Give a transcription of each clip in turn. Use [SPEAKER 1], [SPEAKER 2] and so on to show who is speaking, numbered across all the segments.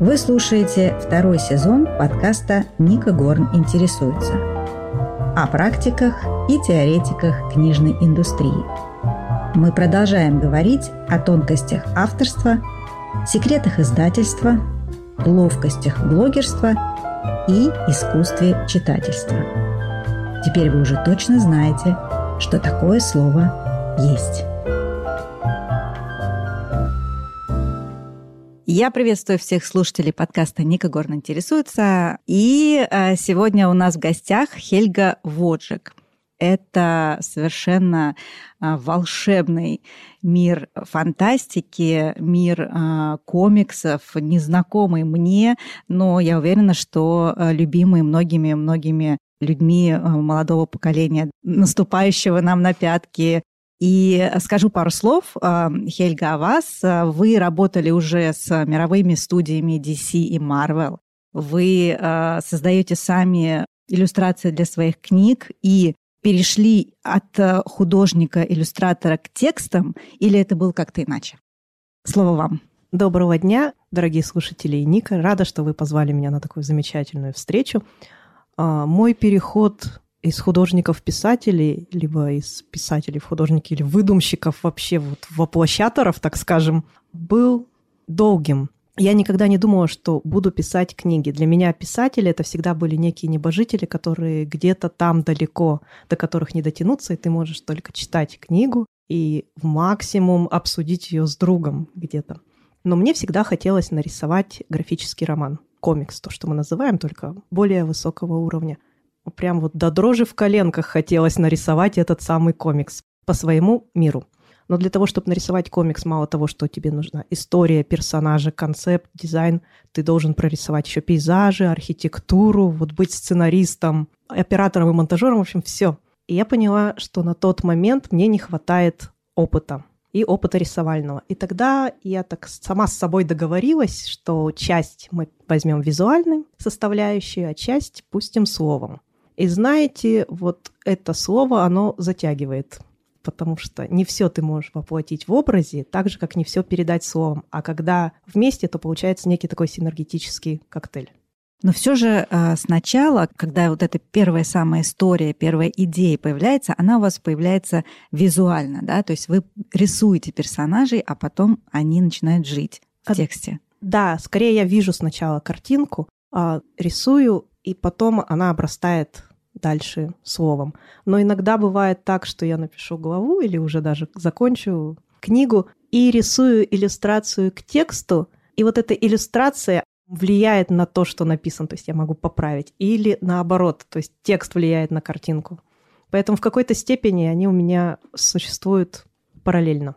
[SPEAKER 1] Вы слушаете второй сезон подкаста «Ника Горн интересуется» о практиках и теоретиках книжной индустрии. Мы продолжаем говорить о тонкостях авторства, секретах издательства, ловкостях блогерства и искусстве читательства. Теперь вы уже точно знаете, что такое слово «есть». Я приветствую всех слушателей подкаста «Ника Горн интересуется». И э, сегодня у нас в гостях Хельга Воджик. Это совершенно э, волшебный мир фантастики, мир э, комиксов, незнакомый мне, но я уверена, что любимый многими-многими людьми молодого поколения, наступающего нам на пятки и скажу пару слов. А, Хельга, о вас. А, вы работали уже с мировыми студиями DC и Marvel. Вы а, создаете сами иллюстрации для своих книг и перешли от художника-иллюстратора к текстам, или это было как-то иначе? Слово вам.
[SPEAKER 2] Доброго дня, дорогие слушатели и Ника. Рада, что вы позвали меня на такую замечательную встречу. Мой переход из художников-писателей, либо из писателей в художники или выдумщиков вообще вот воплощаторов, так скажем, был долгим. Я никогда не думала, что буду писать книги. Для меня писатели — это всегда были некие небожители, которые где-то там далеко, до которых не дотянуться, и ты можешь только читать книгу и в максимум обсудить ее с другом где-то. Но мне всегда хотелось нарисовать графический роман, комикс, то, что мы называем, только более высокого уровня — прям вот до дрожи в коленках хотелось нарисовать этот самый комикс по своему миру. Но для того, чтобы нарисовать комикс, мало того, что тебе нужна история, персонажи, концепт, дизайн, ты должен прорисовать еще пейзажи, архитектуру, вот быть сценаристом, оператором и монтажером, в общем, все. И я поняла, что на тот момент мне не хватает опыта и опыта рисовального. И тогда я так сама с собой договорилась, что часть мы возьмем визуальной составляющей, а часть пустим словом. И знаете, вот это слово, оно затягивает, потому что не все ты можешь воплотить в образе, так же, как не все передать словом. А когда вместе, то получается некий такой синергетический коктейль.
[SPEAKER 1] Но все же э, сначала, когда вот эта первая самая история, первая идея появляется, она у вас появляется визуально, да, то есть вы рисуете персонажей, а потом они начинают жить в тексте.
[SPEAKER 2] Да, скорее я вижу сначала картинку, а, рисую, и потом она обрастает дальше словом. Но иногда бывает так, что я напишу главу или уже даже закончу книгу и рисую иллюстрацию к тексту, и вот эта иллюстрация влияет на то, что написано, то есть я могу поправить, или наоборот, то есть текст влияет на картинку. Поэтому в какой-то степени они у меня существуют параллельно.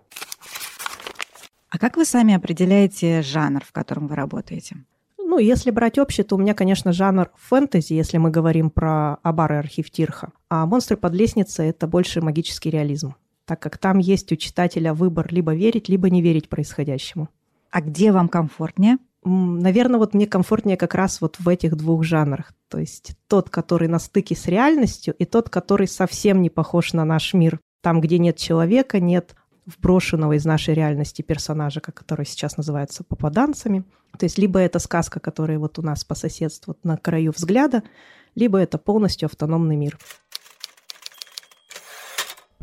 [SPEAKER 1] А как вы сами определяете жанр, в котором вы работаете?
[SPEAKER 2] Ну, если брать общий, то у меня, конечно, жанр фэнтези, если мы говорим про Абар и Архив Тирха. А «Монстры под лестницей» — это больше магический реализм, так как там есть у читателя выбор либо верить, либо не верить происходящему.
[SPEAKER 1] А где вам комфортнее?
[SPEAKER 2] Наверное, вот мне комфортнее как раз вот в этих двух жанрах. То есть тот, который на стыке с реальностью, и тот, который совсем не похож на наш мир. Там, где нет человека, нет вброшенного из нашей реальности персонажа, который сейчас называется попаданцами. То есть либо это сказка, которая вот у нас по соседству на краю взгляда, либо это полностью автономный мир.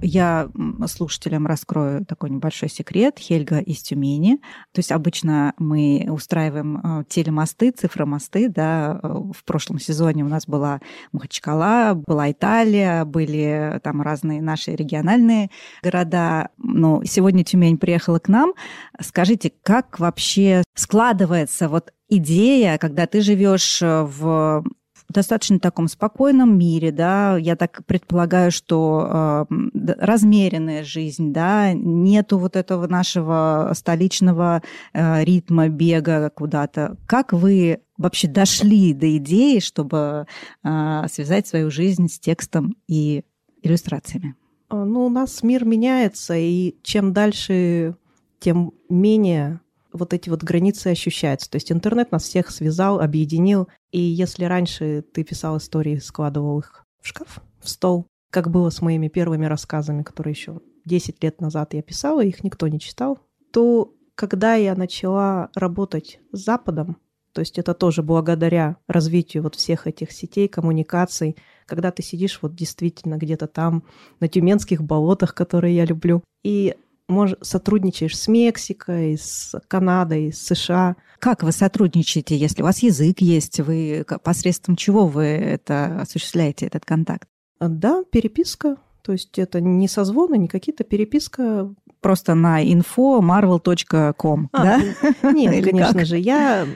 [SPEAKER 1] Я слушателям раскрою такой небольшой секрет. Хельга из Тюмени. То есть обычно мы устраиваем э, телемосты, цифромосты. Да. Э, в прошлом сезоне у нас была Махачкала, была Италия, были там разные наши региональные города. Но сегодня Тюмень приехала к нам. Скажите, как вообще складывается вот идея, когда ты живешь в достаточно таком спокойном мире, да, я так предполагаю, что э, размеренная жизнь, да, нету вот этого нашего столичного э, ритма бега куда-то. Как вы вообще дошли до идеи, чтобы э, связать свою жизнь с текстом и иллюстрациями?
[SPEAKER 2] А, ну, у нас мир меняется, и чем дальше, тем менее вот эти вот границы ощущаются. То есть интернет нас всех связал, объединил. И если раньше ты писал истории, складывал их в шкаф, в стол, как было с моими первыми рассказами, которые еще 10 лет назад я писала, их никто не читал, то когда я начала работать с Западом, то есть это тоже благодаря развитию вот всех этих сетей, коммуникаций, когда ты сидишь вот действительно где-то там на тюменских болотах, которые я люблю, и мож, сотрудничаешь с Мексикой, с Канадой, с США.
[SPEAKER 1] Как вы сотрудничаете, если у вас язык есть? Вы посредством чего вы это осуществляете, этот контакт?
[SPEAKER 2] Да, переписка. То есть это не созвоны, не какие-то переписка.
[SPEAKER 1] Просто на info marvel.com, а, да?
[SPEAKER 2] Нет, конечно же. Я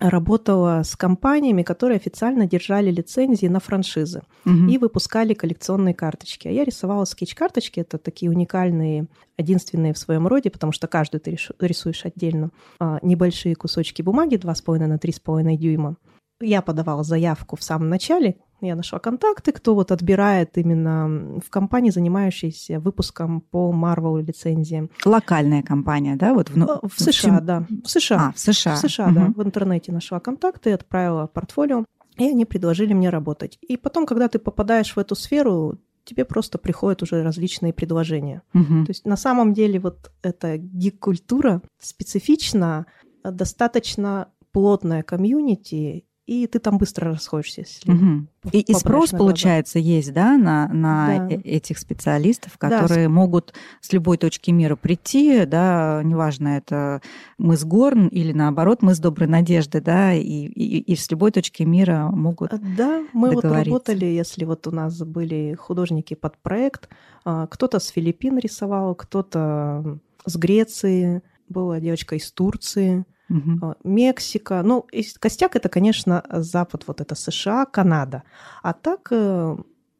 [SPEAKER 2] работала с компаниями, которые официально держали лицензии на франшизы угу. и выпускали коллекционные карточки. А я рисовала скетч-карточки. Это такие уникальные, единственные в своем роде, потому что каждую ты рисуешь отдельно. А, небольшие кусочки бумаги 2,5 на 3,5 дюйма. Я подавала заявку в самом начале, я нашла контакты, кто вот отбирает именно в компании, занимающейся выпуском по Marvel лицензиям.
[SPEAKER 1] Локальная компания, да? Вот
[SPEAKER 2] в, в, в США, чем? да. В США.
[SPEAKER 1] А, в США.
[SPEAKER 2] В США, угу. да. В интернете нашла контакты, отправила портфолио, и они предложили мне работать. И потом, когда ты попадаешь в эту сферу, тебе просто приходят уже различные предложения. Угу. То есть на самом деле вот эта гик-культура специфична, достаточно плотная комьюнити, и ты там быстро расходишься.
[SPEAKER 1] Угу. И, и спрос, получается, есть, да, на, на да. Э, этих специалистов, которые да. могут с любой точки мира прийти, да, неважно, это мы с Горн или наоборот мы с Доброй Надежды, да, и, и, и с любой точки мира могут
[SPEAKER 2] Да, мы вот работали, если вот у нас были художники под проект, а, кто-то с Филиппин рисовал, кто-то с Греции, была девочка из Турции, угу. Мексика. Ну, костяк это, конечно, Запад, вот это США, Канада. А так э,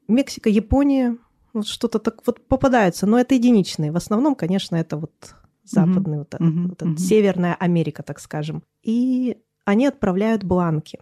[SPEAKER 2] Мексика, Япония, вот что-то так вот попадается, но это единичные. В основном, конечно, это вот западный, угу. вот, угу. вот угу. Северная Америка, так скажем. И они отправляют бланки.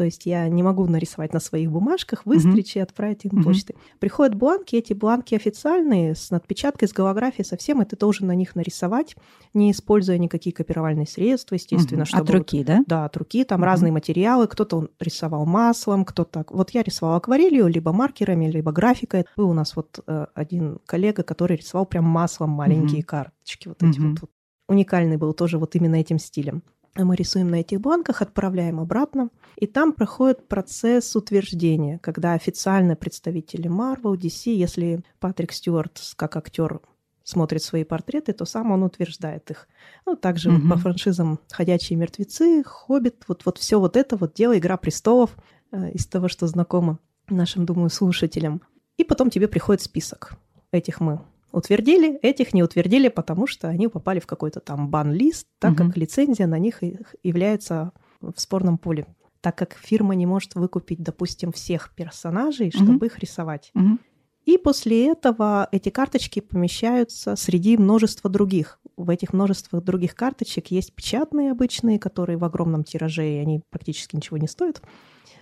[SPEAKER 2] То есть я не могу нарисовать на своих бумажках, выстричь mm-hmm. и отправить им mm-hmm. почтой. Приходят бланки, эти бланки официальные, с надпечаткой, с голографией, совсем, и ты должен на них нарисовать, не используя никакие копировальные средства, естественно. Mm-hmm.
[SPEAKER 1] Чтобы от руки, да?
[SPEAKER 2] Да, от руки, там mm-hmm. разные материалы, кто-то рисовал маслом, кто-то... Вот я рисовала акварелью, либо маркерами, либо графикой. Был у нас вот э, один коллега, который рисовал прям маслом маленькие mm-hmm. карточки, вот эти mm-hmm. вот, вот. Уникальный был тоже вот именно этим стилем мы рисуем на этих бланках, отправляем обратно, и там проходит процесс утверждения, когда официально представители Marvel, DC, если Патрик Стюарт как актер смотрит свои портреты, то сам он утверждает их. Ну, также mm-hmm. вот по франшизам «Ходячие мертвецы», «Хоббит», вот, вот все вот это вот дело «Игра престолов» э, из того, что знакомо нашим, думаю, слушателям. И потом тебе приходит список этих мы утвердили, этих не утвердили, потому что они попали в какой-то там бан-лист, так угу. как лицензия на них является в спорном поле. Так как фирма не может выкупить, допустим, всех персонажей, чтобы угу. их рисовать. Угу. И после этого эти карточки помещаются среди множества других. В этих множествах других карточек есть печатные обычные, которые в огромном тираже, и они практически ничего не стоят,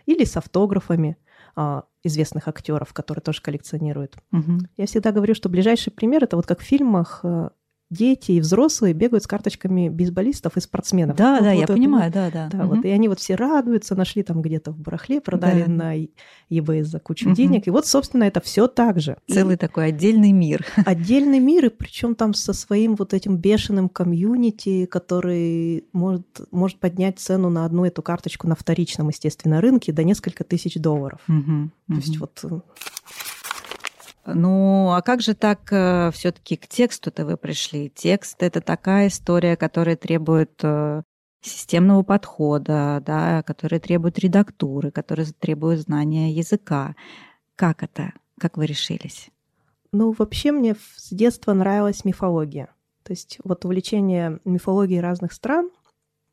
[SPEAKER 2] или с автографами. А, известных актеров, которые тоже коллекционируют. Угу. Я всегда говорю, что ближайший пример это вот как в фильмах э, дети и взрослые бегают с карточками бейсболистов и спортсменов.
[SPEAKER 1] Да,
[SPEAKER 2] вот,
[SPEAKER 1] да,
[SPEAKER 2] вот
[SPEAKER 1] я понимаю, вот, да, да.
[SPEAKER 2] Да, угу. вот, и они вот все радуются, нашли там где-то в барахле, продали да. на eBay за кучу угу. денег. И вот, собственно, это все так же.
[SPEAKER 1] Целый и такой отдельный мир.
[SPEAKER 2] Отдельный мир, и причем там со своим вот этим бешеным комьюнити, который может, может поднять цену на одну эту карточку на вторичном, естественно, рынке до несколько тысяч долларов. Угу. То угу. есть вот
[SPEAKER 1] ну, а как же так э, все-таки к тексту-то вы пришли? Текст это такая история, которая требует э, системного подхода, да, которая требует редактуры, которая требует знания языка. Как это? Как вы решились?
[SPEAKER 2] Ну, вообще мне с детства нравилась мифология. То есть вот увлечение мифологией разных стран,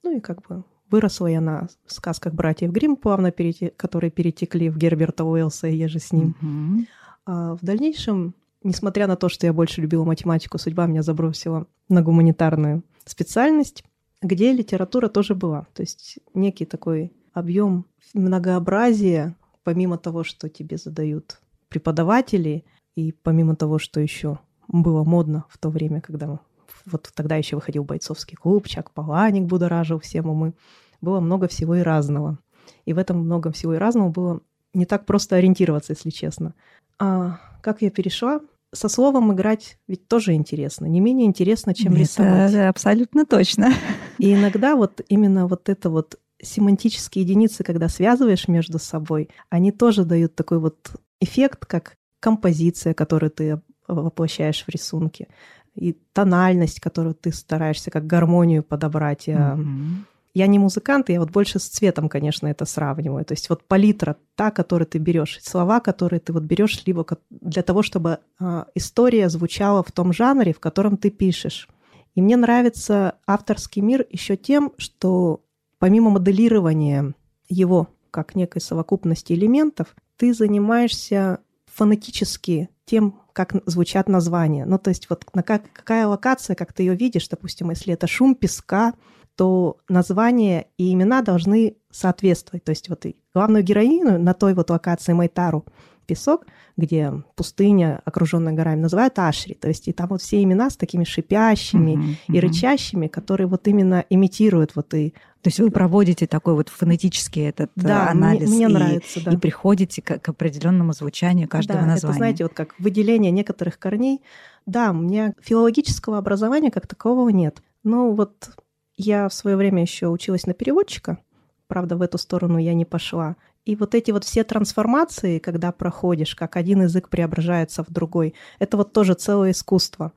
[SPEAKER 2] ну и как бы выросла я на сказках братьев Гримм, плавно перете... которые перетекли в Герберта Уэллса и я же с ним. Mm-hmm. А в дальнейшем, несмотря на то, что я больше любила математику, судьба меня забросила на гуманитарную специальность, где литература тоже была. То есть некий такой объем многообразия, помимо того, что тебе задают преподаватели, и помимо того, что еще было модно в то время, когда вот тогда еще выходил бойцовский клуб, Чак Паланик будоражил всем умы. Было много всего и разного. И в этом много всего и разного было не так просто ориентироваться, если честно. А как я перешла? Со словом играть ведь тоже интересно, не менее интересно, чем
[SPEAKER 1] это
[SPEAKER 2] рисовать.
[SPEAKER 1] абсолютно точно.
[SPEAKER 2] И иногда вот именно вот это вот семантические единицы, когда связываешь между собой, они тоже дают такой вот эффект, как композиция, которую ты воплощаешь в рисунке, и тональность, которую ты стараешься как гармонию подобрать. Mm-hmm. Я не музыкант, я вот больше с цветом, конечно, это сравниваю. То есть вот палитра та, которую ты берешь, слова, которые ты вот берешь либо для того, чтобы э, история звучала в том жанре, в котором ты пишешь. И мне нравится авторский мир еще тем, что помимо моделирования его как некой совокупности элементов, ты занимаешься фонетически тем, как звучат названия. Ну, то есть вот на как, какая локация, как ты ее видишь, допустим, если это шум песка, то названия и имена должны соответствовать. То есть вот главную героиню на той вот локации Майтару песок, где пустыня, окруженная горами, называют Ашри. То есть и там вот все имена с такими шипящими mm-hmm, и рычащими, которые вот именно имитируют вот и...
[SPEAKER 1] То есть вы проводите такой вот фонетический этот э,
[SPEAKER 2] да,
[SPEAKER 1] анализ
[SPEAKER 2] мне, мне
[SPEAKER 1] и,
[SPEAKER 2] нравится, да.
[SPEAKER 1] и приходите к, к определенному звучанию каждого
[SPEAKER 2] да,
[SPEAKER 1] названия.
[SPEAKER 2] Это, знаете, вот как выделение некоторых корней. Да, у меня филологического образования как такового нет. Но вот я в свое время еще училась на переводчика, правда, в эту сторону я не пошла. И вот эти вот все трансформации, когда проходишь, как один язык преображается в другой, это вот тоже целое искусство.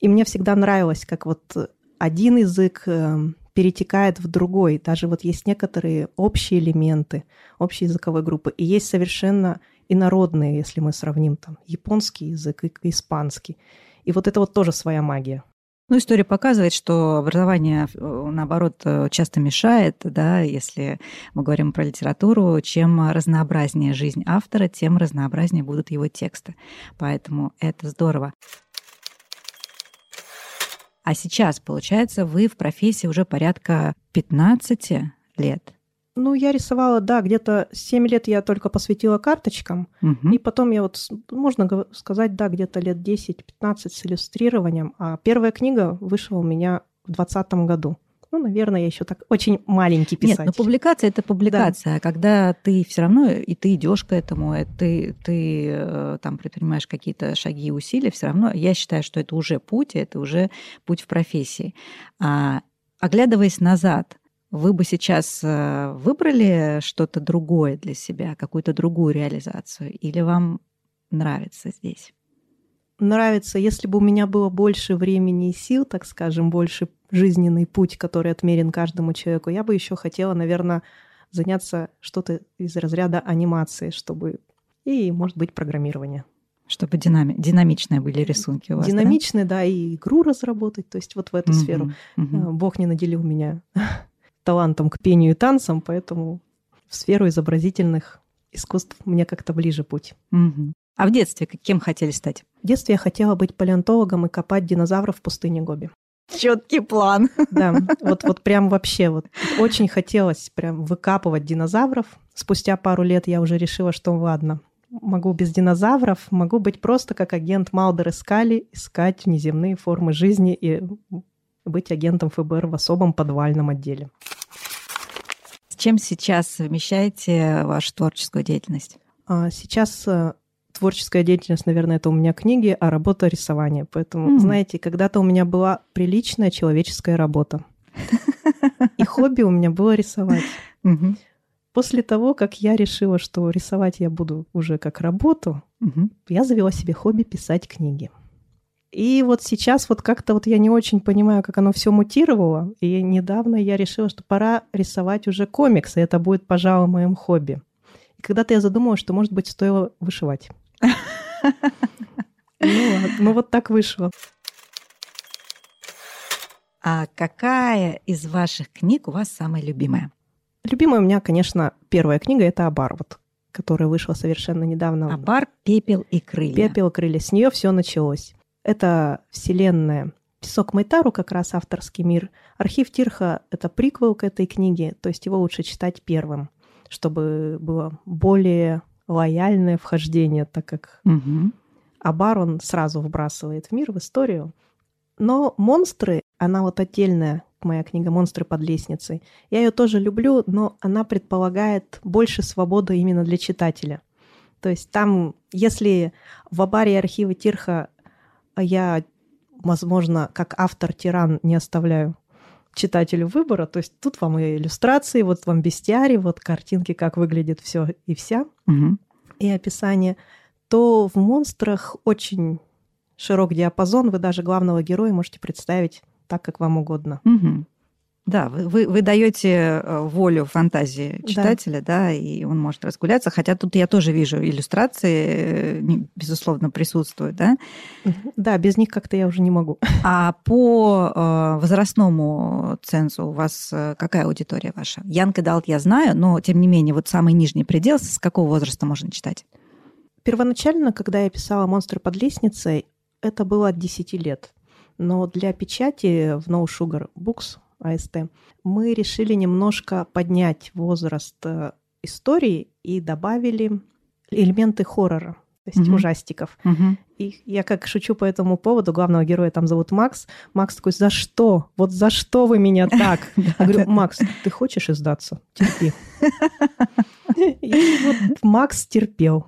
[SPEAKER 2] И мне всегда нравилось, как вот один язык эм, перетекает в другой. Даже вот есть некоторые общие элементы общей языковой группы, и есть совершенно инородные, если мы сравним там японский язык и испанский. И вот это вот тоже своя магия.
[SPEAKER 1] Ну, история показывает, что образование, э, наоборот, э, часто мешает, да, если мы говорим про литературу, чем разнообразнее жизнь автора, тем разнообразнее будут его тексты. Поэтому это здорово. А сейчас, получается, вы в профессии уже порядка 15 лет.
[SPEAKER 2] Ну, я рисовала, да, где-то 7 лет я только посвятила карточкам. Угу. И потом я вот, можно сказать, да, где-то лет 10-15 с иллюстрированием. А первая книга вышла у меня в 2020 году. Ну, наверное, я еще так очень маленький писатель.
[SPEAKER 1] Нет, но публикация это публикация. Да. Когда ты все равно и ты идешь к этому, и ты, ты э, там предпринимаешь какие-то шаги и усилия, все равно я считаю, что это уже путь, это уже путь в профессии. А оглядываясь назад, вы бы сейчас э, выбрали что-то другое для себя, какую-то другую реализацию, или вам нравится здесь?
[SPEAKER 2] Нравится, если бы у меня было больше времени и сил, так скажем, больше жизненный путь, который отмерен каждому человеку, я бы еще хотела, наверное, заняться что-то из разряда анимации, чтобы и, может быть, программирование.
[SPEAKER 1] Чтобы динами... динамичные были рисунки у вас.
[SPEAKER 2] Динамичные, да? да, и игру разработать, то есть вот в эту mm-hmm. сферу. Mm-hmm. Бог не наделил меня талантом к пению и танцам, поэтому в сферу изобразительных искусств мне как-то ближе путь.
[SPEAKER 1] Угу. А в детстве кем хотели стать?
[SPEAKER 2] В детстве я хотела быть палеонтологом и копать динозавров в пустыне Гоби.
[SPEAKER 1] Четкий план.
[SPEAKER 2] Да, вот, вот прям вообще вот очень хотелось прям выкапывать динозавров. Спустя пару лет я уже решила, что ладно, могу без динозавров, могу быть просто как агент Малдер Искали, искать внеземные формы жизни и быть агентом ФБР в особом подвальном отделе.
[SPEAKER 1] С чем сейчас совмещаете вашу творческую деятельность?
[SPEAKER 2] А, сейчас э, творческая деятельность, наверное, это у меня книги, а работа рисование. Поэтому, mm. знаете, когда-то у меня была приличная человеческая работа. И хобби у меня было рисовать. После того, как я решила, что рисовать я буду уже как работу, я завела себе хобби писать книги. И вот сейчас вот как-то вот я не очень понимаю, как оно все мутировало. И недавно я решила, что пора рисовать уже комиксы. Это будет, пожалуй, моим хобби. И когда-то я задумала, что, может быть, стоило вышивать. Ну, ну вот так вышло.
[SPEAKER 1] А какая из ваших книг у вас самая любимая?
[SPEAKER 2] Любимая у меня, конечно, первая книга — это «Абар», вот, которая вышла совершенно недавно.
[SPEAKER 1] «Абар. Пепел и крылья».
[SPEAKER 2] «Пепел и крылья». С нее все началось. Это вселенная. Песок Майтару как раз авторский мир. Архив Тирха — это приквел к этой книге, то есть его лучше читать первым, чтобы было более лояльное вхождение, так как угу. Абар он сразу вбрасывает в мир, в историю. Но монстры, она вот отдельная, моя книга «Монстры под лестницей». Я ее тоже люблю, но она предполагает больше свободы именно для читателя. То есть там, если в Абаре архивы Тирха я, возможно, как автор-тиран не оставляю читателю выбора. То есть тут вам и иллюстрации, вот вам бестиарий, вот картинки, как выглядит все и вся,
[SPEAKER 1] Мгм.
[SPEAKER 2] и описание. То в монстрах очень широк диапазон. Вы даже главного героя можете представить так, как вам угодно.
[SPEAKER 1] Мгм. Да, вы, вы, вы даете э, волю фантазии
[SPEAKER 2] Да.
[SPEAKER 1] читателя, да. и он может разгуляться. Хотя тут я тоже вижу иллюстрации, э, безусловно, присутствуют, да.
[SPEAKER 2] Да, без них как-то я уже не могу.
[SPEAKER 1] А по э, возрастному цензу у вас какая аудитория ваша? Янка Далт я знаю, но тем не менее, вот самый нижний предел, с какого возраста можно читать?
[SPEAKER 2] Первоначально, когда я писала «Монстры под лестницей», это было от 10 лет. Но для печати в No Sugar Books, АСТ, мы решили немножко поднять возраст э, истории и добавили элементы хоррора, то есть
[SPEAKER 1] Мгм.
[SPEAKER 2] ужастиков.
[SPEAKER 1] Мгм.
[SPEAKER 2] И я как шучу по этому поводу, главного героя там зовут Макс. Макс такой, за что? Вот за что вы меня так? Я говорю, Макс, ты хочешь издаться? Терпи. И вот Макс терпел.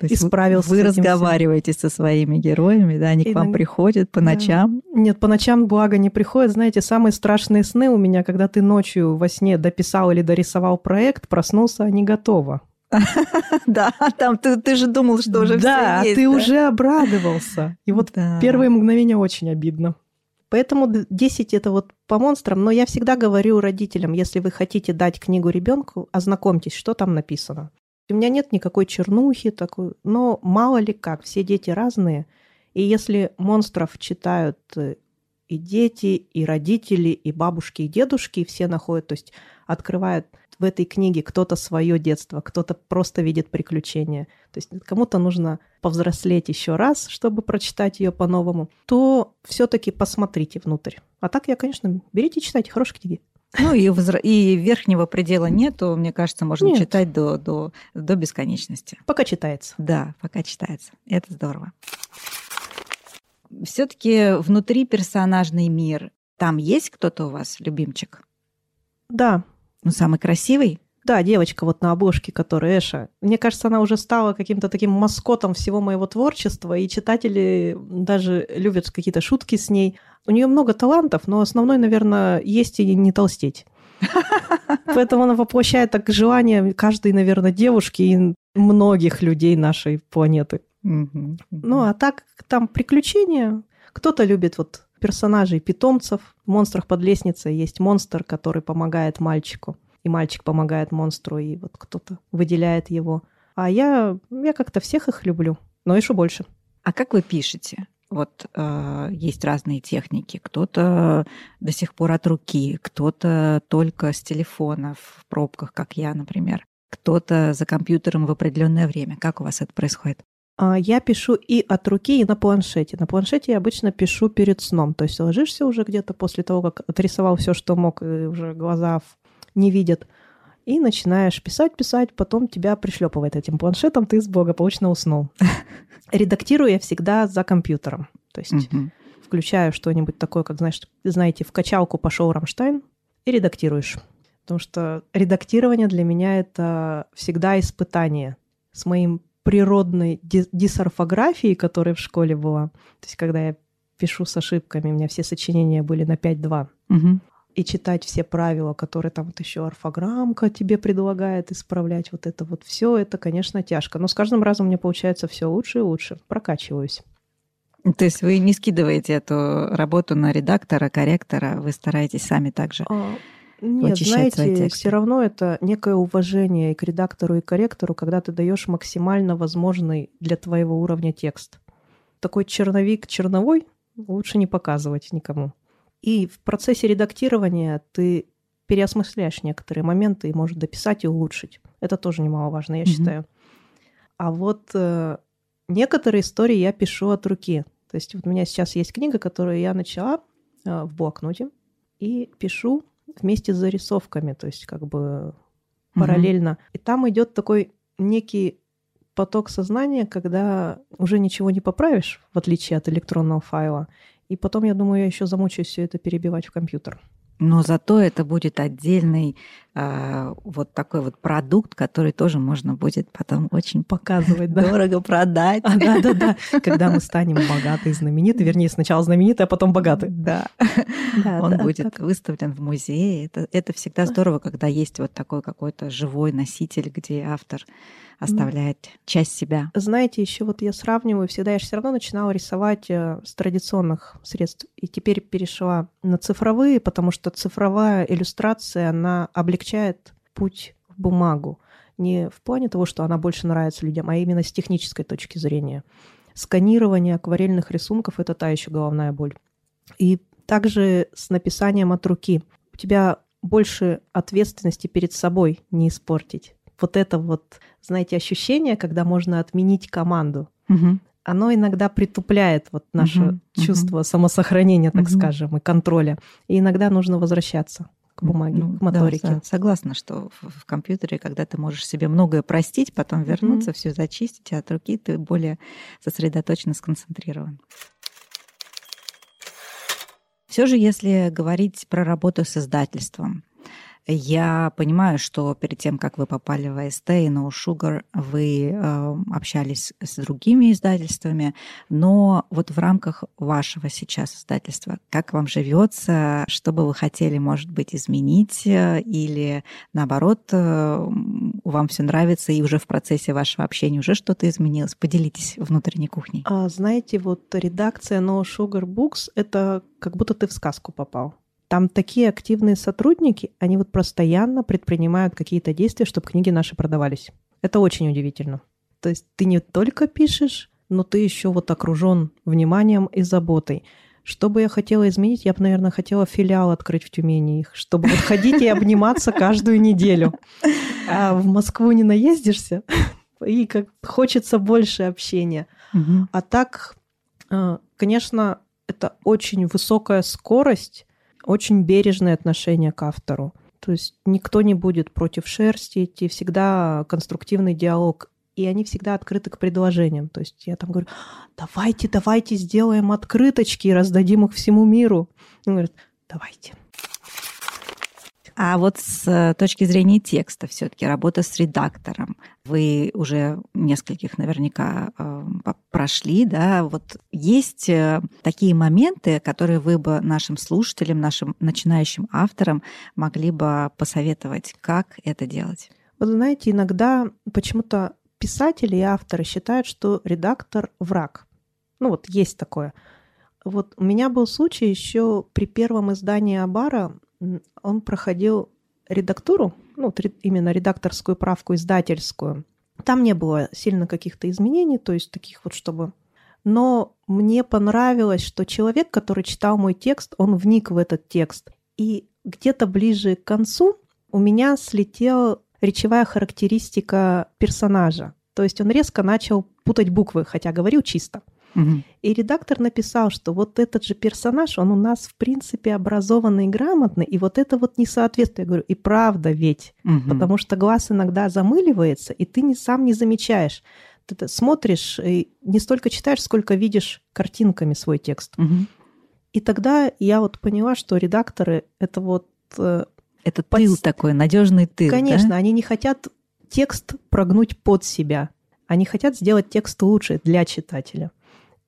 [SPEAKER 1] Есть вы- разговариваете со своими героями, да, они
[SPEAKER 2] И
[SPEAKER 1] к вам
[SPEAKER 2] на-
[SPEAKER 1] приходят по
[SPEAKER 2] Да.
[SPEAKER 1] ночам.
[SPEAKER 2] Нет, по ночам, благо, не приходят. Знаете, самые страшные сны у меня, когда ты ночью во сне дописал или дорисовал проект, проснулся, а не готово.
[SPEAKER 1] Да, там ты, ты же думал, что уже
[SPEAKER 2] да,
[SPEAKER 1] все есть.
[SPEAKER 2] ты
[SPEAKER 1] да?
[SPEAKER 2] уже обрадовался. И вот
[SPEAKER 1] Да.
[SPEAKER 2] первые мгновения очень обидно. Поэтому д- 10 это вот по монстрам, но я всегда говорю родителям, если вы хотите дать книгу ребенку, ознакомьтесь, что там написано. У меня нет никакой чернухи такой, но мало ли как, все дети разные. И если монстров читают э, и дети, и родители, и бабушки, и дедушки, и все находят, то есть открывают в этой книге кто-то свое детство, кто-то просто видит приключения. То есть кому-то нужно повзрослеть еще раз, чтобы прочитать ее по-новому, то все-таки посмотрите внутрь. А так я, конечно, берите читайте хорошие книги.
[SPEAKER 1] Ну и, возра- и верхнего предела нету, мне кажется, можно
[SPEAKER 2] Нет.
[SPEAKER 1] читать до, до, до бесконечности.
[SPEAKER 2] Пока читается.
[SPEAKER 1] Да, пока читается. Это здорово. Все-таки внутри персонажный мир. Там есть кто-то у вас, любимчик?
[SPEAKER 2] Да,
[SPEAKER 1] Ну, самый красивый?
[SPEAKER 2] Да, девочка вот на обложке, которая Эша. Мне кажется, она уже стала каким-то таким маскотом всего моего творчества, и читатели даже любят какие-то шутки с ней. У нее много талантов, но основной, наверное, есть и не толстеть. Поэтому она воплощает так желание каждой, наверное, девушки и многих людей нашей планеты. Ну, а так там приключения. Кто-то любит вот персонажей питомцев. В монстрах под лестницей есть монстр, который помогает мальчику. И мальчик помогает монстру, и вот кто-то выделяет его. А я, я как-то всех их люблю, но еще больше.
[SPEAKER 1] А как вы пишете? Вот э, есть разные техники. Кто-то до сих пор от руки, кто-то только с телефона в пробках, как я, например. Кто-то за компьютером в определенное время. Как у вас это происходит?
[SPEAKER 2] А Я пишу и от руки, и на планшете. На планшете я обычно пишу перед сном. То есть ложишься уже где-то после того, как отрисовал все, что мог, и уже глаза в- не видят. И начинаешь писать, писать, потом тебя пришлепывает этим планшетом, ты благополучно уснул. Редактирую я всегда за компьютером. То есть
[SPEAKER 1] Мгм.
[SPEAKER 2] включаю что-нибудь такое, как, знаешь, знаете, в качалку пошел Рамштайн и редактируешь. Потому что редактирование для меня это всегда испытание с моим природной ди- дисорфографией, которая в школе была. То есть когда я пишу с ошибками, у меня все сочинения были на 5-2.
[SPEAKER 1] Мгм.
[SPEAKER 2] И читать все правила, которые там вот еще орфограммка тебе предлагает исправлять, вот это вот все, это, конечно, тяжко. Но с каждым разом мне получается все лучше и лучше. Прокачиваюсь.
[SPEAKER 1] То есть вы не скидываете эту работу на редактора, корректора, вы стараетесь сами также.
[SPEAKER 2] А, Нет, знаете, все равно это некое уважение и к редактору, и к корректору, когда ты даешь максимально возможный для твоего уровня текст. Такой черновик черновой лучше не показывать никому. И в процессе редактирования ты переосмысляешь некоторые моменты и можешь дописать и улучшить. Это тоже немаловажно, я
[SPEAKER 1] Мгм.
[SPEAKER 2] считаю. А вот э, некоторые истории я пишу от руки. То есть вот у меня сейчас есть книга, которую я начала э, в блокноте и пишу вместе с зарисовками, то есть как бы параллельно. И там идет такой некий поток сознания, когда уже ничего не поправишь, в отличие от электронного файла. И потом, я думаю, я еще замучаюсь все это перебивать в компьютер.
[SPEAKER 1] Но зато это будет отдельный вот такой вот продукт, который тоже можно будет потом очень
[SPEAKER 2] показывать, да.
[SPEAKER 1] дорого продать.
[SPEAKER 2] А, да, да, да. Когда мы станем богаты и знамениты, вернее, сначала знамениты, а потом богаты.
[SPEAKER 1] Да. да Он да, будет так. выставлен в музее. Это, это всегда здорово, когда есть вот такой какой-то живой носитель, где автор оставляет часть себя.
[SPEAKER 2] Знаете, еще вот я сравниваю, всегда я же все равно начинала рисовать э, с традиционных средств, и теперь перешла на цифровые, потому что цифровая иллюстрация, она облегчает путь в бумагу. Не в плане того, что она больше нравится людям, а именно с технической точки зрения. Сканирование акварельных рисунков — это та еще головная боль. И также с написанием от руки. У тебя больше ответственности перед собой не испортить вот это вот, знаете, ощущение, когда можно отменить команду, угу. оно иногда притупляет вот наше угу. чувство угу. самосохранения, так угу. скажем, и контроля. И иногда нужно возвращаться к бумаге, ну, к моторике. Да,
[SPEAKER 1] согласна, что в, в компьютере, когда ты можешь себе многое простить, потом вернуться, mm все зачистить, а от руки ты более сосредоточенно сконцентрирован. Все же, если говорить про работу с издательством, я понимаю, что перед тем, как вы попали в АСТ и No Sugar, вы э, общались с другими издательствами, но вот в рамках вашего сейчас издательства, как вам живется, что бы вы хотели, может быть, изменить, э, или наоборот, э, вам все нравится, и уже в процессе вашего общения уже что-то изменилось? Поделитесь внутренней кухней.
[SPEAKER 2] А, знаете, вот редакция No Sugar Books — это как будто ты в сказку попал. Там такие активные сотрудники, они вот постоянно предпринимают какие-то действия, чтобы книги наши продавались. Это очень удивительно. То есть ты не только пишешь, но ты еще вот окружен вниманием и заботой. Что бы я хотела изменить, я бы, наверное, хотела филиал открыть в Тюмени их, чтобы вот ходить и обниматься каждую неделю. А в Москву не наездишься, и как хочется больше общения. А так, э, конечно, это очень высокая скорость, очень бережное отношение к автору. То есть никто не будет против шерсти идти, всегда конструктивный диалог. И они всегда открыты к предложениям. То есть я там говорю, давайте, давайте сделаем открыточки и раздадим их всему миру. Он говорит, давайте.
[SPEAKER 1] А вот с э, точки зрения текста все-таки работа с редактором, вы уже нескольких наверняка э, прошли, да, вот есть э, такие моменты, которые вы бы нашим слушателям, нашим начинающим авторам могли бы посоветовать, как это делать?
[SPEAKER 2] Вы знаете, иногда почему-то писатели и авторы считают, что редактор враг. Ну вот есть такое. Вот у меня был случай еще при первом издании Абара он проходил редактуру, ну, именно редакторскую правку издательскую. Там не было сильно каких-то изменений, то есть таких вот, чтобы... Но мне понравилось, что человек, который читал мой текст, он вник в этот текст. И где-то ближе к концу у меня слетела речевая характеристика персонажа. То есть он резко начал путать буквы, хотя говорил чисто. Угу. И редактор написал, что вот этот же персонаж, он у нас в принципе образованный и грамотный, и вот это вот несоответствие. Я говорю, и правда ведь, угу. потому что глаз иногда замыливается, и ты не, сам не замечаешь. Ты смотришь и не столько читаешь, сколько видишь картинками свой текст. Угу. И тогда я вот поняла, что редакторы это вот...
[SPEAKER 1] Э, это под... тыл такой, надежный тыл.
[SPEAKER 2] Конечно,
[SPEAKER 1] да?
[SPEAKER 2] они не хотят текст прогнуть под себя. Они хотят сделать текст лучше для читателя.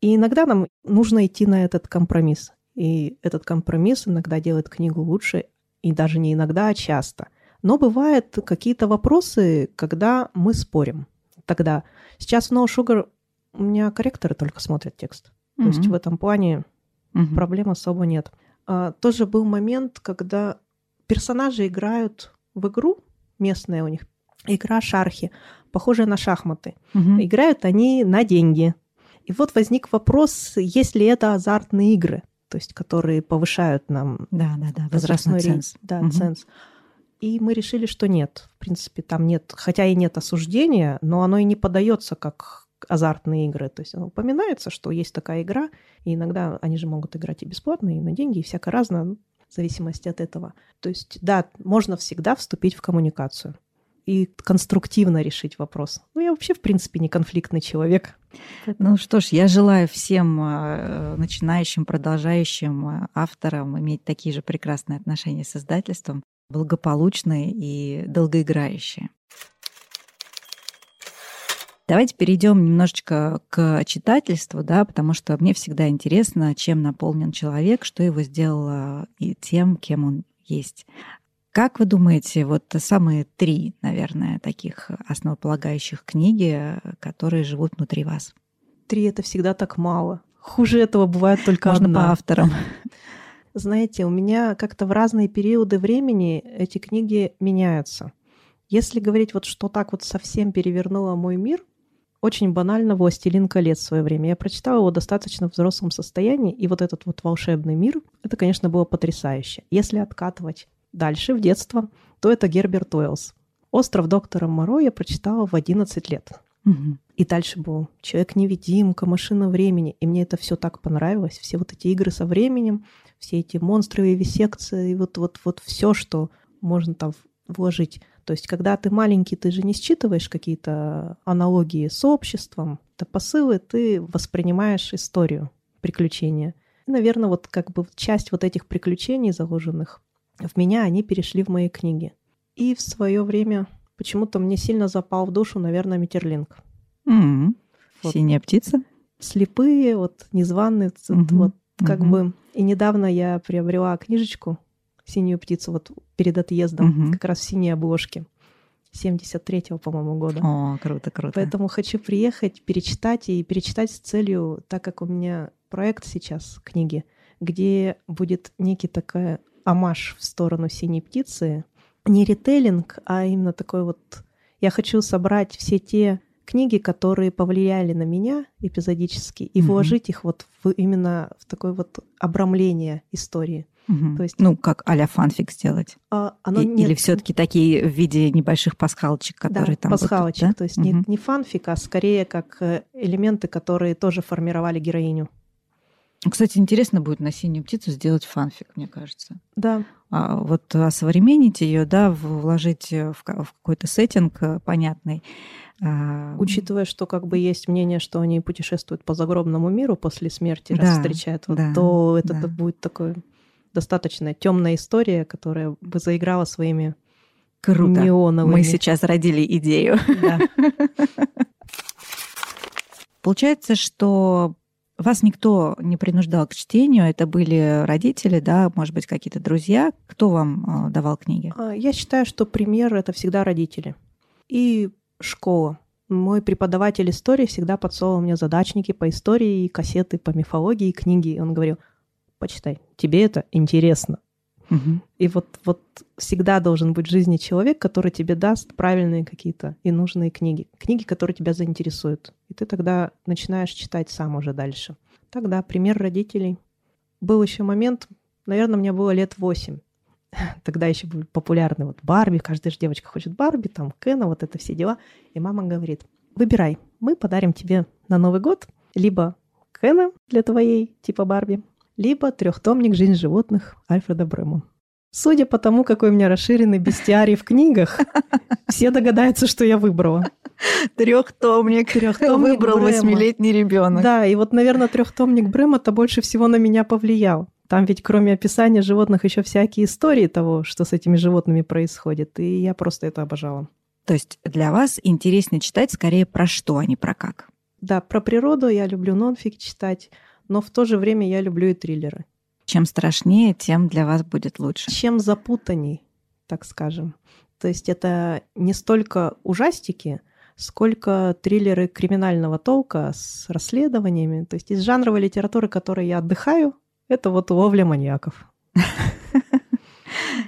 [SPEAKER 2] И иногда нам нужно идти на этот компромисс. И этот компромисс иногда делает книгу лучше, и даже не иногда, а часто. Но бывают какие-то вопросы, когда мы спорим. Тогда сейчас в No Sugar у меня корректоры только смотрят текст. Mm-hmm. То есть в этом плане mm-hmm. проблем особо нет. А, тоже был момент, когда персонажи играют в игру, местная у них игра шархи, похожая на шахматы. Mm-hmm. Играют они на деньги. И вот возник вопрос, есть ли это азартные игры, то есть которые повышают нам
[SPEAKER 1] да, да, да, возрастной ценз.
[SPEAKER 2] Да, угу. ценз. И мы решили, что нет. В принципе, там нет, хотя и нет осуждения, но оно и не подается как азартные игры. То есть упоминается, что есть такая игра, и иногда они же могут играть и бесплатно, и на деньги, и всяко разное, в зависимости от этого. То есть, да, можно всегда вступить в коммуникацию и конструктивно решить вопрос. Ну, я вообще, в принципе, не конфликтный человек.
[SPEAKER 1] Ну что ж, я желаю всем э, начинающим, продолжающим э, авторам иметь такие же прекрасные отношения с издательством. благополучные и долгоиграющие. Давайте перейдем немножечко к читательству, да, потому что мне всегда интересно, чем наполнен человек, что его сделало и тем, кем он есть. Как вы думаете, вот самые три, наверное, таких основополагающих книги, которые живут внутри вас?
[SPEAKER 2] Три — это всегда так мало. Хуже этого бывает только
[SPEAKER 1] Можно
[SPEAKER 2] одна.
[SPEAKER 1] по авторам.
[SPEAKER 2] Знаете, у меня как-то в разные периоды времени эти книги меняются. Если говорить вот, что так вот совсем перевернуло мой мир, очень банально «Властелин колец» в свое время. Я прочитала его достаточно в взрослом состоянии, и вот этот вот волшебный мир, это, конечно, было потрясающе. Если откатывать дальше, в детство, то это Герберт Уэллс. «Остров доктора Моро» я прочитала в 11 лет.
[SPEAKER 1] Мгм.
[SPEAKER 2] И дальше был Человек-невидимка, Машина времени. И мне это все так понравилось. Все вот эти игры со временем, все эти монстры и висекции, и вот, вот, вот все, что можно там вложить. То есть, когда ты маленький, ты же не считываешь какие-то аналогии с обществом, это посылы, ты воспринимаешь историю, приключения. И, наверное, вот как бы часть вот этих приключений, заложенных в меня, они перешли в мои книги. И в свое время почему-то мне сильно запал в душу, наверное, Метерлинг.
[SPEAKER 1] М.
[SPEAKER 2] Вот.
[SPEAKER 1] Синяя птица.
[SPEAKER 2] Слепые, вот незваные,
[SPEAKER 1] Мгм,
[SPEAKER 2] вот как
[SPEAKER 1] мгм.
[SPEAKER 2] бы. И недавно я приобрела книжечку «Синюю птицу» вот перед отъездом,
[SPEAKER 1] Мгм.
[SPEAKER 2] как раз в синей обложке 73-го, по-моему, года.
[SPEAKER 1] О, круто, круто.
[SPEAKER 2] Поэтому хочу приехать, перечитать и перечитать с целью, так как у меня проект сейчас книги, где будет некий такой амаш в сторону синей птицы. Не ритейлинг, а именно такой вот... Я хочу собрать все те книги, которые повлияли на меня эпизодически, и
[SPEAKER 1] Мгм.
[SPEAKER 2] вложить их вот в, именно в такое вот обрамление истории.
[SPEAKER 1] Мгм.
[SPEAKER 2] то есть-
[SPEAKER 1] Ну, как а-ля фанфик сделать.
[SPEAKER 2] А оно
[SPEAKER 1] И-
[SPEAKER 2] нет-
[SPEAKER 1] Или все таки такие в виде небольших пасхалочек, которые
[SPEAKER 2] да,
[SPEAKER 1] там... будут,
[SPEAKER 2] пасхалочек.
[SPEAKER 1] да?
[SPEAKER 2] То есть
[SPEAKER 1] Мгм.
[SPEAKER 2] не, не фанфик, а скорее как э, элементы, которые тоже формировали героиню.
[SPEAKER 1] Кстати, интересно будет на синюю птицу сделать фанфик, мне кажется.
[SPEAKER 2] Да,
[SPEAKER 1] А вот осовременить ее, да, вложить в, ка- в какой-то сеттинг э, понятный. А,
[SPEAKER 2] учитывая, что как бы есть мнение, что они путешествуют по загробному миру после смерти,
[SPEAKER 1] Да,
[SPEAKER 2] раз встречают, вот,
[SPEAKER 1] да,
[SPEAKER 2] то это
[SPEAKER 1] да.
[SPEAKER 2] будет такой достаточно темная история, которая бы заиграла своими
[SPEAKER 1] Круто.
[SPEAKER 2] неоновыми.
[SPEAKER 1] Мы сейчас родили идею.
[SPEAKER 2] Да.
[SPEAKER 1] Получается, что вас никто не принуждал к чтению, это были родители, да, может быть, какие-то друзья. Кто вам э, давал книги?
[SPEAKER 2] А, Я считаю, что пример это всегда родители и школа. Мой преподаватель истории всегда подсовывал мне задачники по истории, кассеты по мифологии, книги. Он говорил, почитай, тебе это интересно.
[SPEAKER 1] Мгм.
[SPEAKER 2] И вот, вот всегда должен быть в жизни человек, который тебе даст правильные какие-то и нужные книги. Книги, которые тебя заинтересуют. И ты тогда начинаешь читать сам уже дальше. Тогда пример родителей. Был еще момент, наверное, мне было лет восемь. Тогда еще были популярны вот Барби, каждая же девочка хочет Барби, там Кена, вот это все дела. И мама говорит, выбирай, мы подарим тебе на Новый год либо Кена для твоей, типа Барби, либо трехтомник «Жизнь животных» Альфреда Брема. Судя по тому, какой у меня расширенный бестиарий в книгах, все догадаются, что я выбрала.
[SPEAKER 1] Трехтомник.
[SPEAKER 2] Трехтомник
[SPEAKER 1] Выбрал восьмилетний ребенок.
[SPEAKER 2] Да, и вот, наверное, трехтомник Брема-то больше всего на меня повлиял. Там ведь кроме описания животных еще всякие истории того, что с этими животными происходит. И я просто это обожала.
[SPEAKER 1] То есть для вас интереснее читать скорее про что, а не про как.
[SPEAKER 2] Да, про природу я люблю нонфик читать, но в то же время я люблю и триллеры.
[SPEAKER 1] Чем страшнее, тем для вас будет лучше.
[SPEAKER 2] чем запутанней, так скажем. То есть это не столько ужастики, сколько триллеры криминального толка с расследованиями. То есть из жанровой литературы, которой я отдыхаю, это вот ловля маньяков.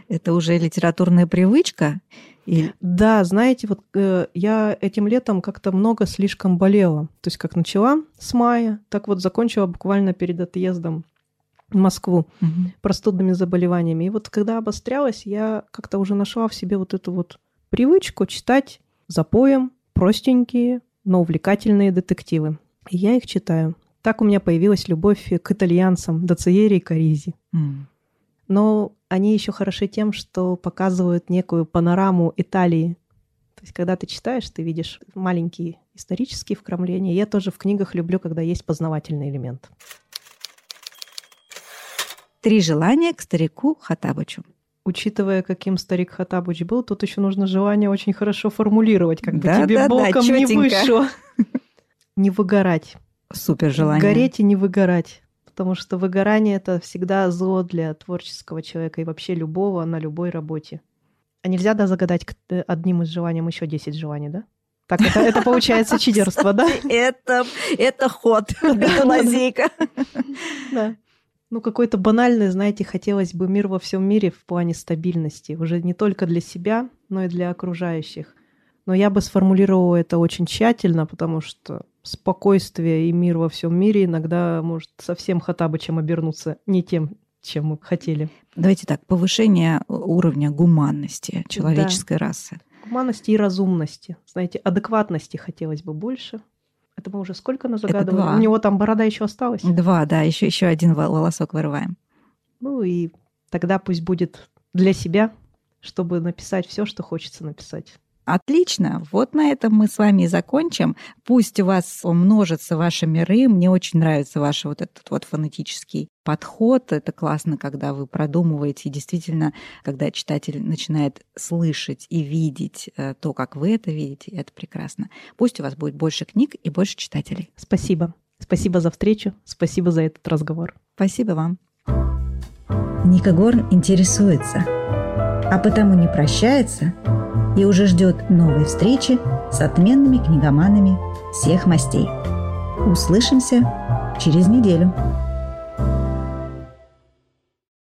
[SPEAKER 1] Это уже литературная привычка? Или...
[SPEAKER 2] Да, знаете, вот э, я этим летом как-то много слишком болела. То есть как начала с мая, так вот закончила буквально перед отъездом в Москву.
[SPEAKER 1] Мгм.
[SPEAKER 2] простудными заболеваниями. И вот когда обострялась, я как-то уже нашла в себе вот эту вот привычку читать запоем простенькие, но увлекательные детективы. И я их читаю. Так у меня появилась любовь к итальянцам, Доциери и Каризи.
[SPEAKER 1] М.
[SPEAKER 2] Но они еще хороши тем, что показывают некую панораму Италии. То есть, когда ты читаешь, ты видишь маленькие исторические вкрапления. Я тоже в книгах люблю, когда есть познавательный элемент.
[SPEAKER 1] Три желания к старику Хатабычу.
[SPEAKER 2] учитывая, каким старик Хатабыч был, тут еще нужно желание очень хорошо формулировать, как бы
[SPEAKER 1] Да,
[SPEAKER 2] тебе
[SPEAKER 1] да, да,
[SPEAKER 2] боком не
[SPEAKER 1] чётенько.
[SPEAKER 2] вышло. Не выгорать.
[SPEAKER 1] Супер желание.
[SPEAKER 2] Гореть и не выгорать. Потому что выгорание это всегда зло для творческого человека и вообще любого на любой работе. А нельзя, да, загадать э, одним из желаний еще 10 желаний, да? Так, это, это получается читерство, да?
[SPEAKER 1] Это, это ход, это лазейка.
[SPEAKER 2] Да. Ну, какой-то банальный, знаете, хотелось бы мир во всем мире в плане стабильности. Уже не только для себя, но и для окружающих. Но я бы сформулировала это очень тщательно, потому что спокойствие и мир во всем мире иногда может совсем хатабычем обернуться не тем, чем мы хотели.
[SPEAKER 1] Давайте так, повышение уровня гуманности человеческой расы.
[SPEAKER 2] Гуманности и разумности. Знаете, адекватности хотелось бы больше. Это мы уже сколько на загадывали? У него там борода еще осталась.
[SPEAKER 1] Два, да, еще, еще один вол- волосок вырываем.
[SPEAKER 2] Ну и тогда пусть будет для себя, чтобы написать все, что хочется написать.
[SPEAKER 1] Отлично. Вот на этом мы с вами и закончим. Пусть у вас множатся ваши миры. Мне очень нравится ваш вот этот вот фонетический подход. Это классно, когда вы продумываете. И действительно, когда читатель начинает слышать и видеть э, то, как вы это видите, это прекрасно. Пусть у вас будет больше книг и больше читателей.
[SPEAKER 2] Спасибо. Спасибо за встречу. Спасибо за этот разговор.
[SPEAKER 1] Спасибо вам.
[SPEAKER 3] Ника Горн интересуется, а потому не прощается и уже ждет новой встречи с отменными книгоманами всех мастей. Услышимся через неделю.